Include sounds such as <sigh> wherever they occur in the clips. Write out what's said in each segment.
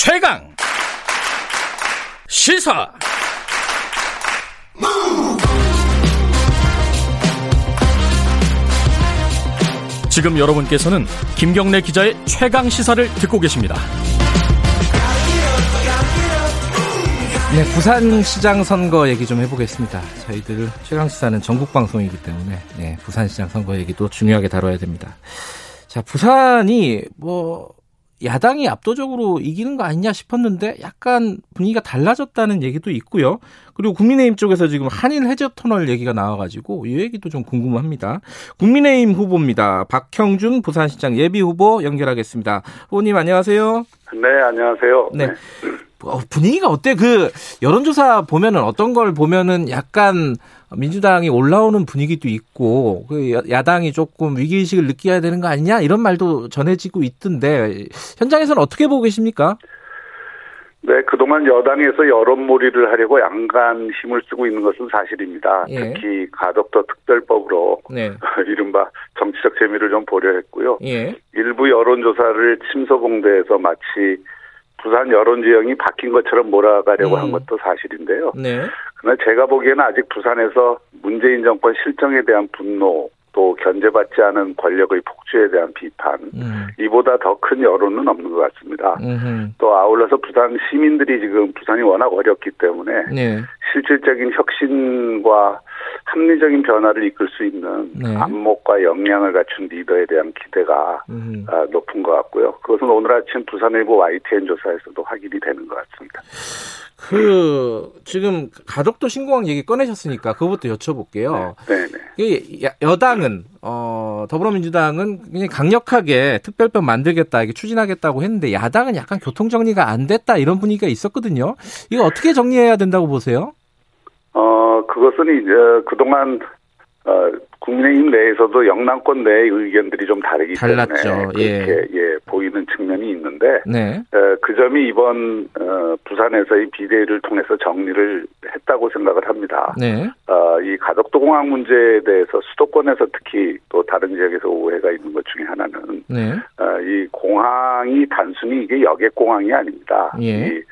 최강 시사 지금 여러분께서는 김경래 기자의 최강 시사를 듣고 계십니다. 네, 부산시장 선거 얘기 좀 해보겠습니다. 저희들 최강 시사는 전국 방송이기 때문에 네, 부산시장 선거 얘기도 중요하게 다뤄야 됩니다. 자, 부산이 뭐 야당이 압도적으로 이기는 거 아니냐 싶었는데 약간 분위기가 달라졌다는 얘기도 있고요. 그리고 국민의힘 쪽에서 지금 한일 해저 터널 얘기가 나와가지고 이 얘기도 좀 궁금합니다. 국민의힘 후보입니다. 박형준 부산시장 예비 후보 연결하겠습니다. 후보님 안녕하세요. 네, 안녕하세요. 네. 어, 분위기가 어때? 그 여론조사 보면은 어떤 걸 보면은 약간 민주당이 올라오는 분위기도 있고 그 야당이 조금 위기 의식을 느껴야 되는 거 아니냐 이런 말도 전해지고 있던데 현장에서는 어떻게 보고 계십니까? 네, 그동안 여당에서 여론몰이를 하려고 양간 힘을 쓰고 있는 것은 사실입니다. 예. 특히 가덕도 특별법으로 네. <laughs> 이른바 정치적 재미를 좀 보려 했고요. 예. 일부 여론조사를 침소봉대에서 마치 부산 여론 지형이 바뀐 것처럼 몰아가려고 음. 한 것도 사실인데요. 네. 그러나 제가 보기에는 아직 부산에서 문재인 정권 실정에 대한 분노 또 견제받지 않은 권력의 폭주에 대한 비판 음. 이보다 더 큰 여론은 없는 것 같습니다. 음흠. 또 아울러서 부산 시민들이 지금 부산이 워낙 어렵기 때문에 네. 실질적인 혁신과 합리적인 변화를 이끌 수 있는 네. 안목과 역량을 갖춘 리더에 대한 기대가 음. 높은 것 같고요. 그것은 오늘 아침 부산일보 YTN 조사에서도 확인이 되는 것 같습니다. 그 지금 가덕도 신공항 얘기 꺼내셨으니까 그것부터 여쭤볼게요. 네, 네. 여당은 어, 더불어민주당은 굉장히 강력하게 특별법 만들겠다, 이게 추진하겠다고 했는데 야당은 약간 교통 정리가 안 됐다 이런 분위기가 있었거든요. 이거 어떻게 정리해야 된다고 보세요? 어, 그것은 이제 그동안 어, 국민의힘 내에서도 영남권 내의 의견들이 좀 다르기 달랐죠. 때문에 예. 그렇게 예. 예, 보이는 측면이 있는데 네. 어, 그 점이 이번 어, 부산에서의 비대위를 통해서 정리를 했다고 생각을 합니다. 네. 어, 이 가덕도 공항 문제에 대해서 수도권에서 특히 또 다른 지역에서 오해가 있는 것 중에 하나는 네. 어, 이 공항이 단순히 이게 여객 공항이 아닙니다. 예. 이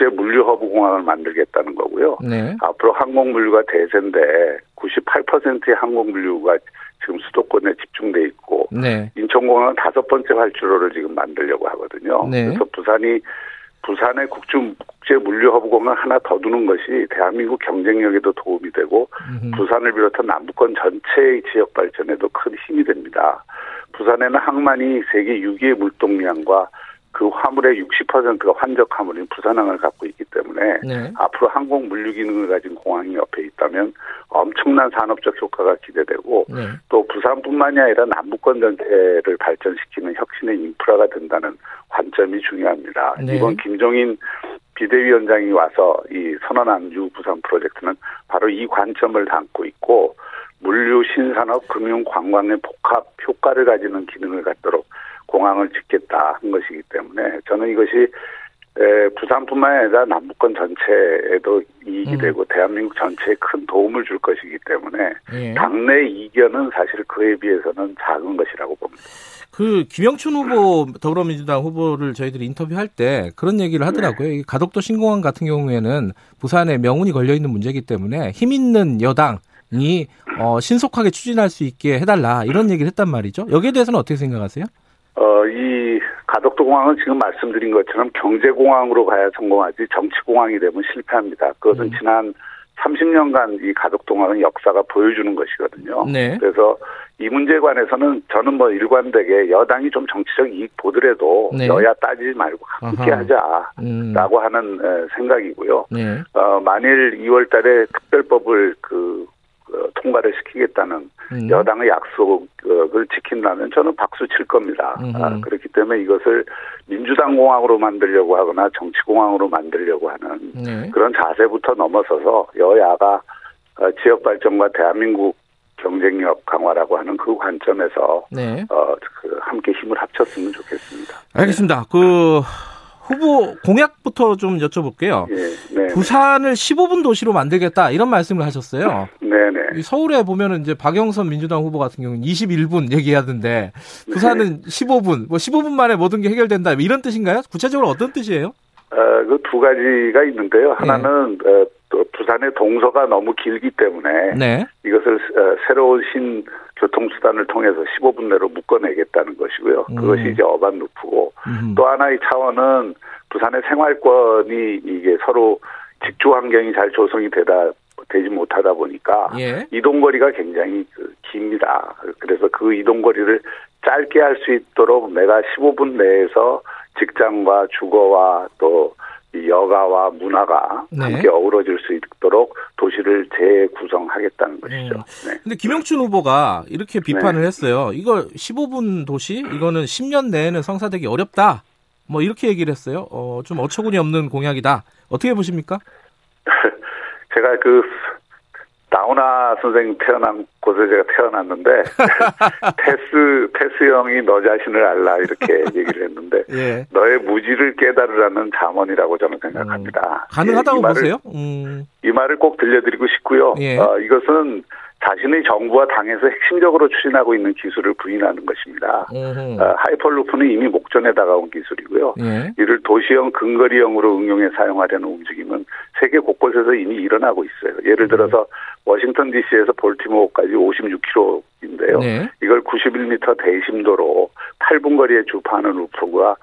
국제 물류 허브 공항을 만들겠다는 거고요. 네. 앞으로 항공 물류가 대세인데 98%의 항공 물류가 지금 수도권에 집중돼 있고 네. 인천공항은 다섯 번째 활주로를 지금 만들려고 하거든요. 네. 그래서 부산이 부산의 국제 물류 허브 공항 하나 더 두는 것이 대한민국 경쟁력에도 도움이 되고 음흠. 부산을 비롯한 남부권 전체의 지역 발전에도 큰 힘이 됩니다. 부산에는 항만이 세계 6위의 물동량과 그 화물의 60%가 환적 화물인 부산항을 갖고 있기 때문에 네. 앞으로 항공 물류 기능을 가진 공항이 옆에 있다면 엄청난 산업적 효과가 기대되고 네. 또 부산뿐만이 아니라 남부권 전체를 발전시키는 혁신의 인프라가 된다는 관점이 중요합니다. 네. 이번 김종인 비대위원장이 와서 이 선언한 유 부산 프로젝트는 바로 이 관점을 담고 있고 물류 신산업 금융 관광의 복합 효과를 가지는 기능을 갖도록 공항을 짓겠다 한 것이기 때문에 저는 이것이 부산뿐만 아니라 남북권 전체에도 이익이 음. 되고 대한민국 전체에 큰 도움을 줄 것이기 때문에 예. 당내 이견은 사실 그에 비해서는 작은 것이라고 봅니다. 그 김영춘 후보 더불어민주당 후보를 저희들이 인터뷰할 때 그런 얘기를 하더라고요. 네. 가덕도 신공항 같은 경우에는 부산에 명운이 걸려 있는 문제이기 때문에 힘 있는 여당이 어, 신속하게 추진할 수 있게 해달라 이런 얘기를 했단 말이죠. 여기에 대해서는 어떻게 생각하세요? 어, 이 가덕도 공항은 지금 말씀드린 것처럼 경제공항으로 가야 성공하지 정치공항이 되면 실패합니다. 그것은 음. 지난 30년간 이 가덕도 공항은 역사가 보여주는 것이거든요. 네. 그래서 이 문제에 관해서는 저는 뭐 일관되게 여당이 좀 정치적 이익 보더라도 네. 여야 따지지 말고 함께 아하. 하자라고 음. 하는 생각이고요. 네. 어, 만일 2월 달에 특별법을 그 어, 통과를 시키겠다는 음. 여당의 약속을 지킨다면 저는 박수 칠 겁니다. 아, 그렇기 때문에 이것을 민주당 공항으로 만들려고 하거나 정치 공항으로 만들려고 하는 네. 그런 자세부터 넘어서서 여야가 어, 지역 발전과 대한민국 경쟁력 강화라고 하는 그 관점에서 네. 어, 그 함께 힘을 합쳤으면 좋겠습니다. 알겠습니다. 그 후보 공약부터 좀 여쭤볼게요. 예, 네, 네. 부산을 15분 도시로 만들겠다 이런 말씀을 하셨어요. 네네. 서울에 보면은 이제 박영선 민주당 후보 같은 경우는 21분 얘기하던데 부산은 네. 15분, 뭐 15분 만에 모든 게 해결된다 이런 뜻인가요? 구체적으로 어떤 뜻이에요? 어, 그 두 가지가 있는데요. 하나는 네. 어, 또 부산의 동서가 너무 길기 때문에 네. 이것을 어, 새로운 신 교통수단을 통해서 15분 내로 묶어내겠다는 것이고요. 음. 그것이 이제 어반 루프고 음. 또 하나의 차원은 부산의 생활권이 이게 서로 직주 환경이 잘 조성이 되다 되지 못하다 보니까 예. 이동 거리가 굉장히 그 깁니다. 그래서 그 이동 거리를 짧게 할 수 있도록 내가 15분 내에서 직장과 주거와 또 여가와 문화가 네. 함께 어우러질 수 있도록 도시를 재구성하겠다는 것이죠. 음. 네. 근데 김영춘 후보가 이렇게 비판을 네. 했어요. 이거 15분 도시 이거는 10년 내에는 성사되기 어렵다. 뭐 이렇게 얘기를 했어요. 어, 좀 어처구니 없는 공약이다. 어떻게 보십니까? <laughs> 제가 그 나훈아 선생님 태어난 곳에 제가 태어났는데 <laughs> 테스 테스 형이 너 자신을 알라 이렇게 <laughs> 얘기를 했는데 예. 너의 무지를 깨달으라는 자문이라고 저는 생각합니다. 음, 가능하다고 예, 이 보세요? 음. 이 말을 꼭 들려드리고 싶고요. 예. 어, 이것은 자신의 정부와 당에서 핵심적으로 추진하고 있는 기술을 부인하는 것입니다. 어, hyperloop는 이미 목전에 다가온 기술이고요. 예. 이를 도시형 근거리형으로 응용해 사용하려는 움직임은 세계 곳곳에서 이미 일어나고 있어요. 예를 들어서 워싱턴 DC에서 볼티모어까지 56km인데요. 네. 이걸 91m 대심도로 8분 거리에 주파하는 loop가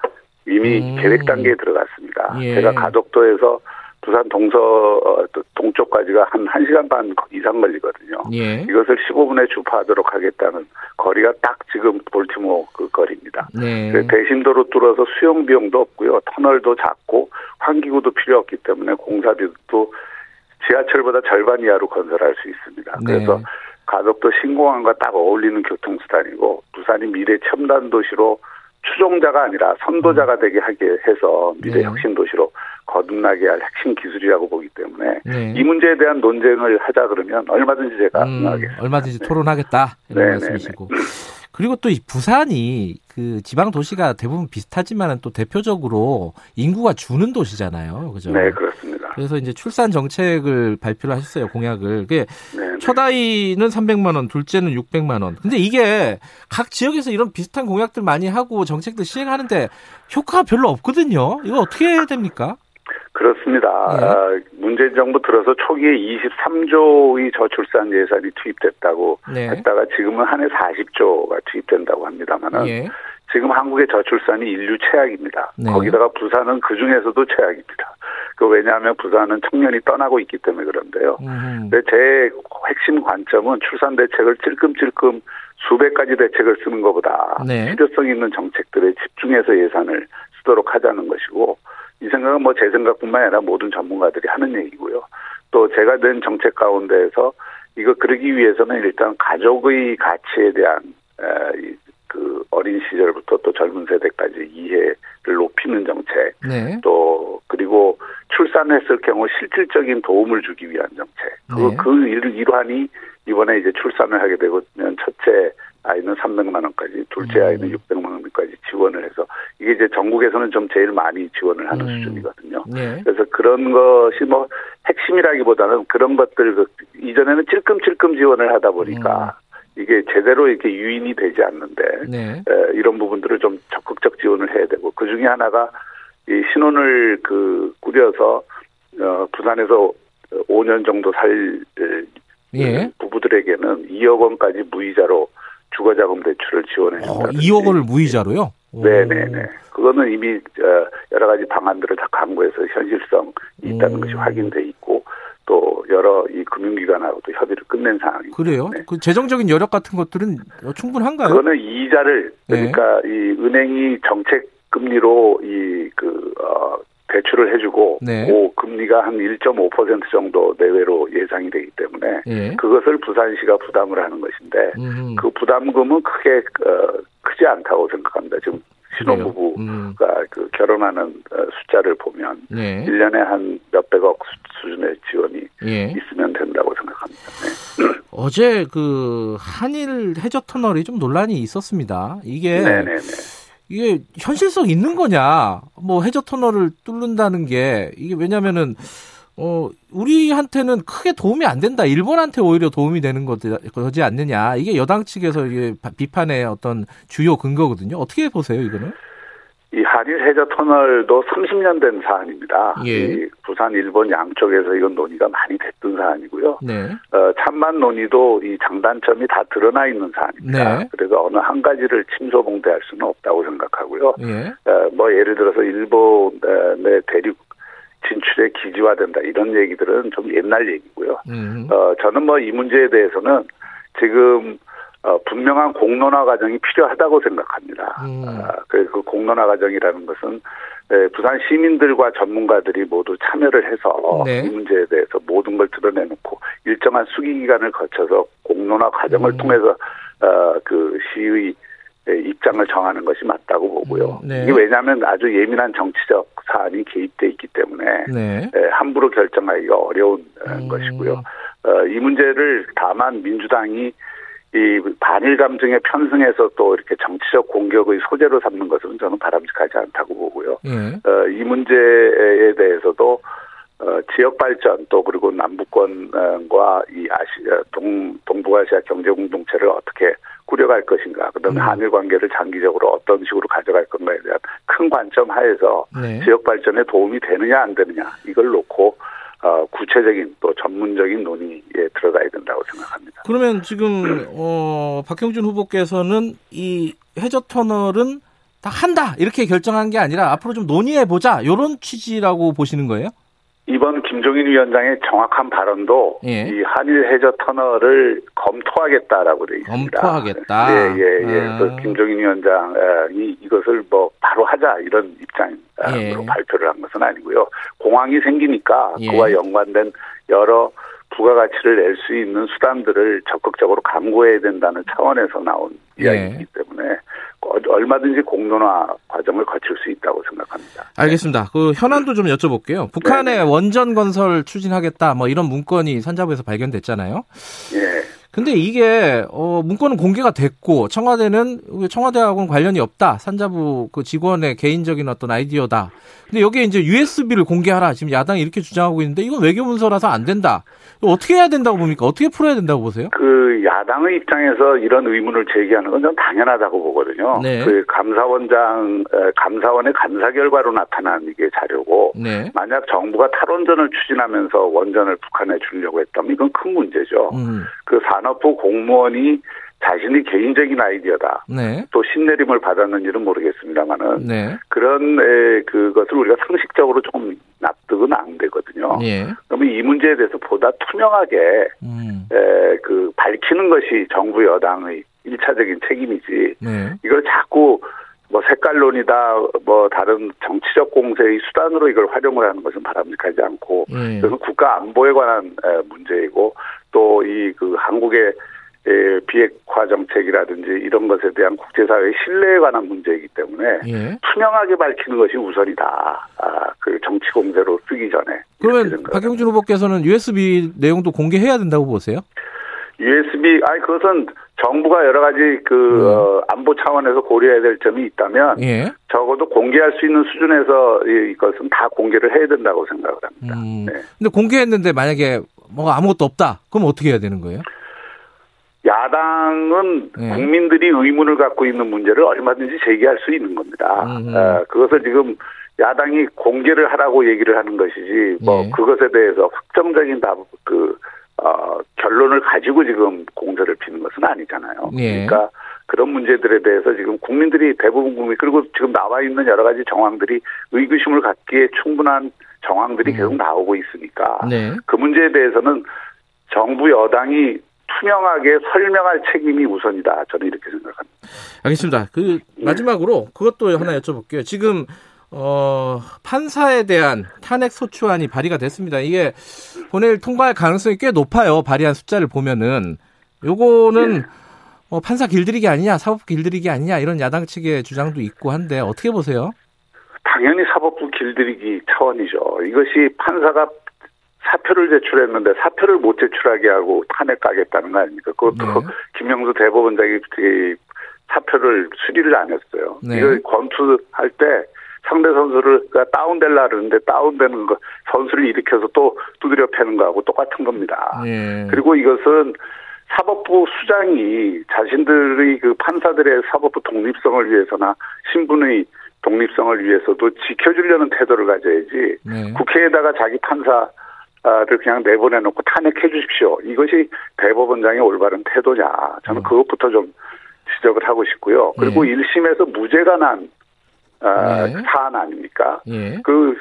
이미 음. 계획 단계에 들어갔습니다. 예. 제가 가덕도에서 부산 동서 어, 동쪽까지가 한 1시간 반 이상 걸리거든요. 예. 이것을 15분에 주파하도록 하겠다는 거리가 딱 지금 볼티모어 그 거리입니다. 네. 대신도로 뚫어서 수용 비용도 없고요. 터널도 작고 환기구도 필요 없기 때문에 공사비도 지하철보다 절반 이하로 건설할 수 있습니다. 네. 그래서 가덕도 신공항과 딱 어울리는 교통수단이고 부산이 미래 첨단 도시로 추종자가 아니라 선도자가 음. 되게 하게 해서 미래 네. 혁신 도시로 거듭나게 할 핵심 기술이라고 보기 때문에 네. 이 문제에 대한 논쟁을 하자 그러면 얼마든지 제가 음. 얼마든지 토론하겠다 이런 네, 네 말씀이시고. 네. 그리고 또 이 부산이 그 지방 도시가 대부분 비슷하지만은 또 대표적으로 인구가 주는 도시잖아요. 그죠? 네, 그렇습니다. 그래서 이제 출산 정책을 발표를 하셨어요, 공약을. 그게 네, 네. 첫 아이는 300만 원, 둘째는 600만 원. 근데 이게 각 지역에서 이런 비슷한 공약들 많이 하고 정책들 시행하는데 효과가 별로 없거든요. 이거 어떻게 해야 됩니까? 그렇습니다. 네. 아, 문재인 정부 들어서 초기에 23조의 저출산 예산이 투입됐다고 네. 했다가 지금은 한 해 40조가 투입된다고 합니다만은 예. 지금 한국의 저출산이 인류 최악입니다. 네. 거기다가 부산은 그 중에서도 최악입니다. 그 왜냐하면 부산은 청년이 떠나고 있기 때문에 그런데요. 음. 근데 제 핵심 관점은 출산 대책을 찔끔찔끔 수백 가지 대책을 쓰는 것보다 네. 필요성 있는 정책들에 집중해서 예산을 쓰도록 하자는 것이고 이 생각은 뭐 제 생각뿐만 아니라 모든 전문가들이 하는 얘기고요. 또 제가 낸 정책 가운데에서 이거 그러기 위해서는 일단 가족의 가치에 대한 그 어린 시절부터 또 젊은 세대까지 이해를 높이는 정책, 네. 또 그리고 출산했을 경우 실질적인 도움을 주기 위한 정책. 네. 그, 그 일환이 이번에 이제 출산을 하게 되면 첫째 아이는 300만 원까지, 둘째 음. 아이는 600만 원까지 지원을 해서 이게 이제 전국에서는 좀 제일 많이 지원을 하는 음. 수준이거든요. 네. 그래서 그런 것이 뭐 핵심이라기보다는 그런 것들 그 이전에는 찔끔찔끔 지원을 하다 보니까 음. 이게 제대로 이렇게 유인이 되지 않는데 네. 에, 이런 부분들을 좀 적극적 지원을 해야 되고 그 중에 하나가 이 신혼을 그 꾸려서 어, 부산에서 5년 정도 살 예. 부부들에게는 2억 원까지 무이자로 주거자금 대출을 지원해 준다. 어, 2억 원을 무이자로요? 네네네. 그거는 이미 어, 여러 가지 방안들을 다 강구해서 현실성이 있다는 음. 것이 확인돼 있고 또 여러 이 금융기관하고도 협의를 끝낸 상황입니다. 그래요? 네. 그 재정적인 여력 같은 것들은 충분한가요? 그거는 이자를 네. 그러니까 네. 이 은행이 정책 금리로 이그 어, 대출을 해주고 네. 그 금리가 한 1.5% 정도 내외로 예상이 되기 때문에 네. 그것을 부산시가 부담을 하는 것인데 음흠. 그 부담금은 크게 어, 크지 않다고 생각합니다. 지금 신혼부부가 음. 그 결혼하는 어, 숫자를 보면 네. 1년에 한 몇백억 수준의 지원이 예. 있으면 된다고 생각합니다. 네. <clears throat> 어제 그 한일 해저 터널이 좀 논란이 있었습니다. 이게 네네네. 이게 현실성 있는 거냐? 뭐 해저 터널을 뚫는다는 게 이게 왜냐면은 어 우리한테는 크게 도움이 안 된다. 일본한테 오히려 도움이 되는 거지 않느냐. 이게 여당 측에서 이게 비판의 어떤 주요 근거거든요. 어떻게 보세요, 이거는? 이 한일 해저 터널도 30년 된 사안입니다. 예. 부산, 일본 양쪽에서 이건 논의가 많이 됐던 사안이고요. 네. 어, 찬반 논의도 이 장단점이 다 드러나 있는 사안입니다. 네. 그래서 어느 한 가지를 침소봉대할 수는 없다고 생각하고요. 예. 어, 뭐 예를 들어서 일본의 대륙 진출에 기지화된다 이런 얘기들은 좀 옛날 얘기고요. 음. 어, 저는 뭐 이 문제에 대해서는 지금 어, 분명한 공론화 과정이 필요하다고 생각합니다. 음. 아, 그, 그 공론화 과정이라는 것은 네, 부산 시민들과 전문가들이 모두 참여를 해서 네. 이 문제에 대해서 모든 걸 드러내놓고 일정한 수기 기간을 거쳐서 공론화 과정을 음. 통해서 어, 그 시의 입장을 정하는 것이 맞다고 보고요. 음, 네. 이게 왜냐하면 아주 예민한 정치적 사안이 개입돼 있기 때문에 네. 함부로 결정하기가 어려운 음. 것이고요. 어, 이 문제를 다만 민주당이 이 반일 감정에 편승해서 또 이렇게 정치적 공격의 소재로 삼는 것은 저는 바람직하지 않다고 보고요. 예. 어, 이 문제에 대해서도 어, 지역 발전 또 그리고 남북권과 이 아시 아 동 동북아시아 경제 공동체를 어떻게 꾸려갈 것인가, 그다음에 음. 한일 관계를 장기적으로 어떤 식으로 가져갈 건가에 대한 큰 관점 하에서 네. 지역 발전에 도움이 되느냐 안 되느냐 이걸 놓고 어, 구체적인 또 전문적인 논의에 들어가야 된다고 생각합니다. 그러면 지금 어, 박형준 후보께서는 이 해저 터널은 다 한다 이렇게 결정한 게 아니라 앞으로 좀 논의해 보자 이런 취지라고 보시는 거예요? 이번 김종인 위원장의 정확한 발언도 예. 이 한일 해저 터널을 검토하겠다라고 되어 있습니다. 검토하겠다. 예, 예, 예. 아. 김종인 위원장이 이것을 뭐 바로 하자 이런 입장으로 예. 발표를 한 것은 아니고요. 공항이 생기니까 예. 그와 연관된 여러 부가가치를 낼 수 있는 수단들을 적극적으로 강구해야 된다는 차원에서 나온 예. 이야기이기 때문에 얼마든지 공론화 과정을 거칠 수 있다고 생각합니다. 알겠습니다. 그 현안도 좀 여쭤볼게요. 북한의 네. 원전 건설 추진하겠다 뭐 이런 문건이 산자부에서 발견됐잖아요. 예. 근데 이게 어 문건은 공개가 됐고 청와대는 청와대하고는 관련이 없다. 산자부 그 직원의 개인적인 어떤 아이디어다. 근데 여기에 이제 USB를 공개하라. 지금 야당이 이렇게 주장하고 있는데 이건 외교 문서라서 안 된다. 어떻게 해야 된다고 봅니까? 어떻게 풀어야 된다고 보세요? 그 야당의 입장에서 이런 의문을 제기하는 건 좀 당연하다고 보거든요. 네. 그 감사원장 감사원의 감사 결과로 나타난 이게 자료고 네. 만약 정부가 탈원전을 추진하면서 원전을 북한에 주려고 했다면 이건 큰 문제죠. 음. 그 산업부 공무원이 자신의 개인적인 아이디어다. 네. 또 신내림을 받았는지는 모르겠습니다만은 네. 그런 에, 그것을 우리가 상식적으로 조금 납득은 안 되거든요. 예. 그러면 이 문제에 대해서 보다 투명하게 음. 에, 그 밝히는 것이 정부 여당의 일차적인 책임이지. 네. 이걸 자꾸 뭐 색깔론이다, 뭐 다른 정치적 공세의 수단으로 이걸 활용을 하는 것은 바람직하지 않고, 예. 그래서 국가 안보에 관한 문제이고 또 이 그 한국의 예, 비핵화 정책이라든지 이런 것에 대한 국제사회의 신뢰에 관한 문제이기 때문에 예. 투명하게 밝히는 것이 우선이다. 아, 그 정치 공세로 쓰기 전에. 그러면 박영준 후보께서는 USB 내용도 공개해야 된다고 보세요? USB, 아니 그것은 정부가 여러 가지 그 음. 어, 안보 차원에서 고려해야 될 점이 있다면 예. 적어도 공개할 수 있는 수준에서 이것은 다 공개를 해야 된다고 생각을 합니다. 음. 네. 근데 공개했는데 만약에 뭐 아무것도 없다, 그럼 어떻게 해야 되는 거예요? 야당은 네. 국민들이 의문을 갖고 있는 문제를 얼마든지 제기할 수 있는 겁니다. 음. 어, 그것을 지금 야당이 공개를 하라고 얘기를 하는 것이지 뭐 네. 그것에 대해서 확정적인 답, 그 어, 결론을 가지고 지금 공세를 피는 것은 아니잖아요. 네. 그러니까 그런 문제들에 대해서 지금 국민들이 대부분 국민 그리고 지금 나와 있는 여러 가지 정황들이 의구심을 갖기에 충분한 정황들이 음. 계속 나오고 있으니까 네. 그 문제에 대해서는 정부 여당이 투명하게 설명할 책임이 우선이다. 저는 이렇게 생각합니다. 알겠습니다. 그 네. 마지막으로 그것도 하나 여쭤볼게요. 지금 어, 판사에 대한 탄핵 소추안이 발의가 됐습니다. 이게 본회의 통과할 가능성이 꽤 높아요. 발의한 숫자를 보면은 요거는 네. 어, 판사 길들이기 아니냐, 사법부 길들이기 아니냐 이런 야당 측의 주장도 있고 한데 어떻게 보세요? 당연히 사법부 길들이기 차원이죠. 이것이 판사가 사표를 제출했는데 사표를 못 제출하게 하고 탄핵 가겠다는 거 아닙니까? 그것도 네. 김명수 대법원장이 사표를 수리를 안 했어요. 네. 이걸 권투할 때 상대 선수를 다운될라 그러는데 다운되는 거 선수를 일으켜서 또 두드려 패는 거하고 똑같은 겁니다. 네. 그리고 이것은 사법부 수장이 자신들의 그 판사들의 사법부 독립성을 위해서나 신분의 독립성을 위해서도 지켜주려는 태도를 가져야지 네. 국회에다가 자기 판사 를 그냥 내보내놓고 탄핵해 주십시오. 이것이 대법원장의 올바른 태도냐. 저는 음. 그것부터 좀 지적을 하고 싶고요. 그리고 예. 1심에서 무죄가 난 어, 네. 사안 아닙니까? 예. 그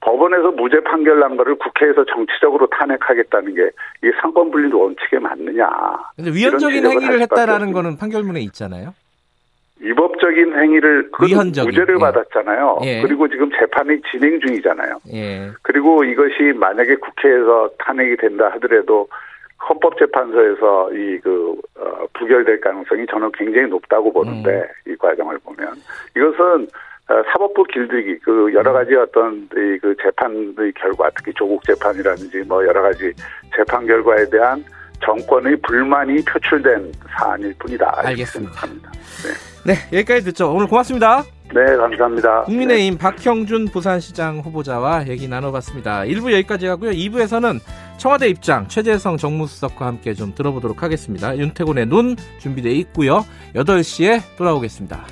법원에서 무죄 판결 난 거를 국회에서 정치적으로 탄핵하겠다는 게 이게 상권 분리 원칙에 맞느냐? 근데 위헌적인 행위를 했다라는 거는 판결문에 있잖아요. 위법적인 행위를 위헌적인, 무죄를 예. 받았잖아요. 예. 그리고 지금 재판이 진행 중이잖아요. 예. 그리고 이것이 만약에 국회에서 탄핵이 된다 하더라도 헌법재판소에서 이그 어, 부결될 가능성이 저는 굉장히 높다고 보는데 음. 이 과정을 보면 이것은 어, 사법부 길들기 그 여러 음. 가지 어떤 그 재판의 결과 특히 조국 재판이라든지 뭐 여러 가지 재판 결과에 대한 정권의 불만이 표출된 사안일 뿐이다. 알겠습니다. 생각합니다. 네. 네, 여기까지 듣죠. 오늘 고맙습니다. 네, 감사합니다. 국민의힘 네. 박형준 부산시장 후보자와 얘기 나눠봤습니다. 1부 여기까지 하고요. 2부에서는 청와대 입장 최재성 정무수석과 함께 좀 들어보도록 하겠습니다. 윤태곤의 눈 준비되어 있고요. 8시에 돌아오겠습니다.